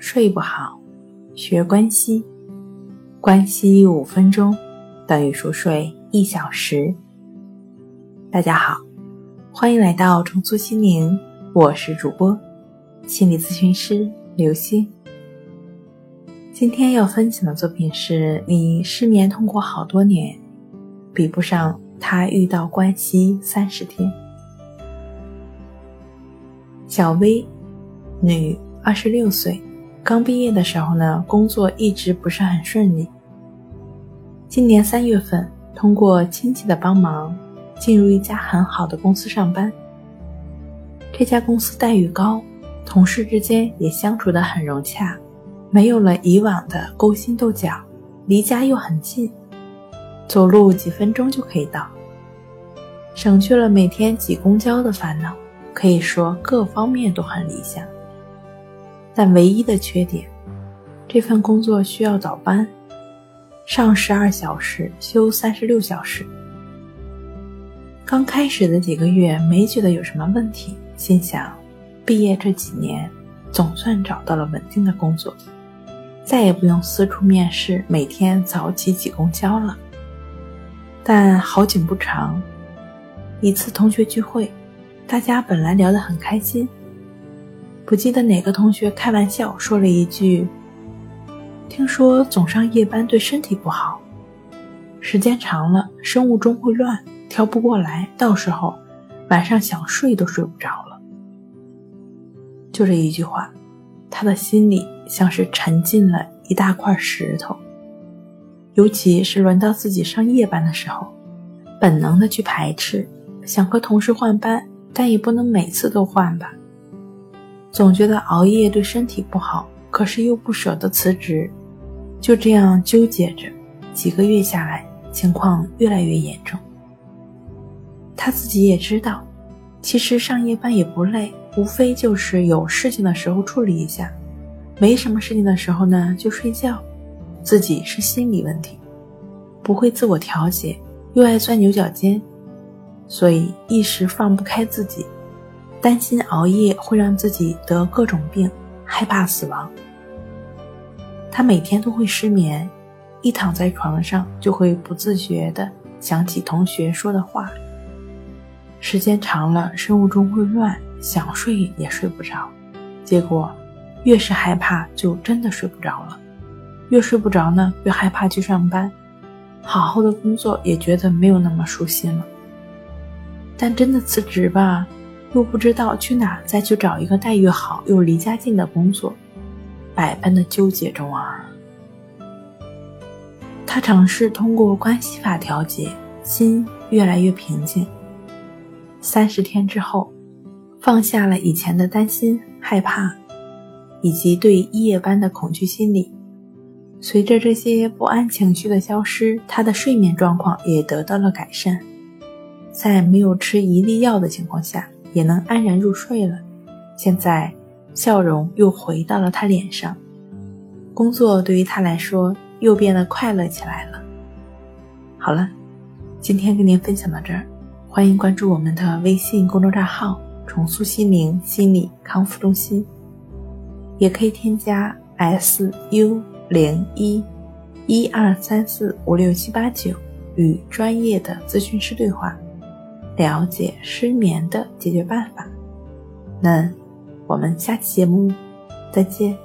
睡不好，学关西，关西五分钟等于熟睡一小时。大家好，欢迎来到重塑心灵，我是主播心理咨询师刘星。今天要分享的作品是你失眠痛苦好多年，比不上他遇到关西三十天。小薇，女，二十六岁。刚毕业的时候呢，工作一直不是很顺利。今年三月份，通过亲戚的帮忙，进入一家很好的公司上班。这家公司待遇高，同事之间也相处得很融洽，没有了以往的勾心斗角，离家又很近，走路几分钟就可以到，省去了每天挤公交的烦恼，可以说各方面都很理想。但唯一的缺点，这份工作需要早班，上十二小时，休三十六小时。刚开始的几个月没觉得有什么问题，心想，毕业这几年总算找到了稳定的工作，再也不用四处面试，每天早起挤公交了。但好景不长，一次同学聚会，大家本来聊得很开心。不记得哪个同学开玩笑说了一句：“听说总上夜班对身体不好，时间长了生物钟会乱，调不过来，到时候晚上想睡都睡不着了。”就这一句话，他的心里像是沉进了一大块石头。尤其是轮到自己上夜班的时候，本能的去排斥，想和同事换班，但也不能每次都换吧。总觉得熬夜对身体不好，可是又不舍得辞职，就这样纠结着，几个月下来，情况越来越严重。他自己也知道，其实上夜班也不累，无非就是有事情的时候处理一下，没什么事情的时候呢就睡觉。自己是心理问题，不会自我调节，又爱钻牛角尖，所以一时放不开自己。担心熬夜会让自己得各种病，害怕死亡。他每天都会失眠，一躺在床上就会不自觉地想起同学说的话。时间长了，生物钟会乱，想睡也睡不着。结果，越是害怕，就真的睡不着了。越睡不着呢，越害怕去上班，好好的工作也觉得没有那么舒心了。但真的辞职吧。又不知道去哪再去找一个待遇好又离家近的工作，百般的纠结中啊。他尝试通过关系法调节，心越来越平静。三十天之后，放下了以前的担心、害怕，以及对夜班的恐惧心理。随着这些不安情绪的消失，他的睡眠状况也得到了改善。在没有吃一粒药的情况下。也能安然入睡了，现在笑容又回到了他脸上，工作对于他来说又变得快乐起来了。好了，今天跟您分享到这儿，欢迎关注我们的微信公众账号“重塑心灵心理康复中心”，也可以添加 s u 零一一二三四五六七八九与专业的咨询师对话。了解失眠的解决办法，那我们下期节目再见。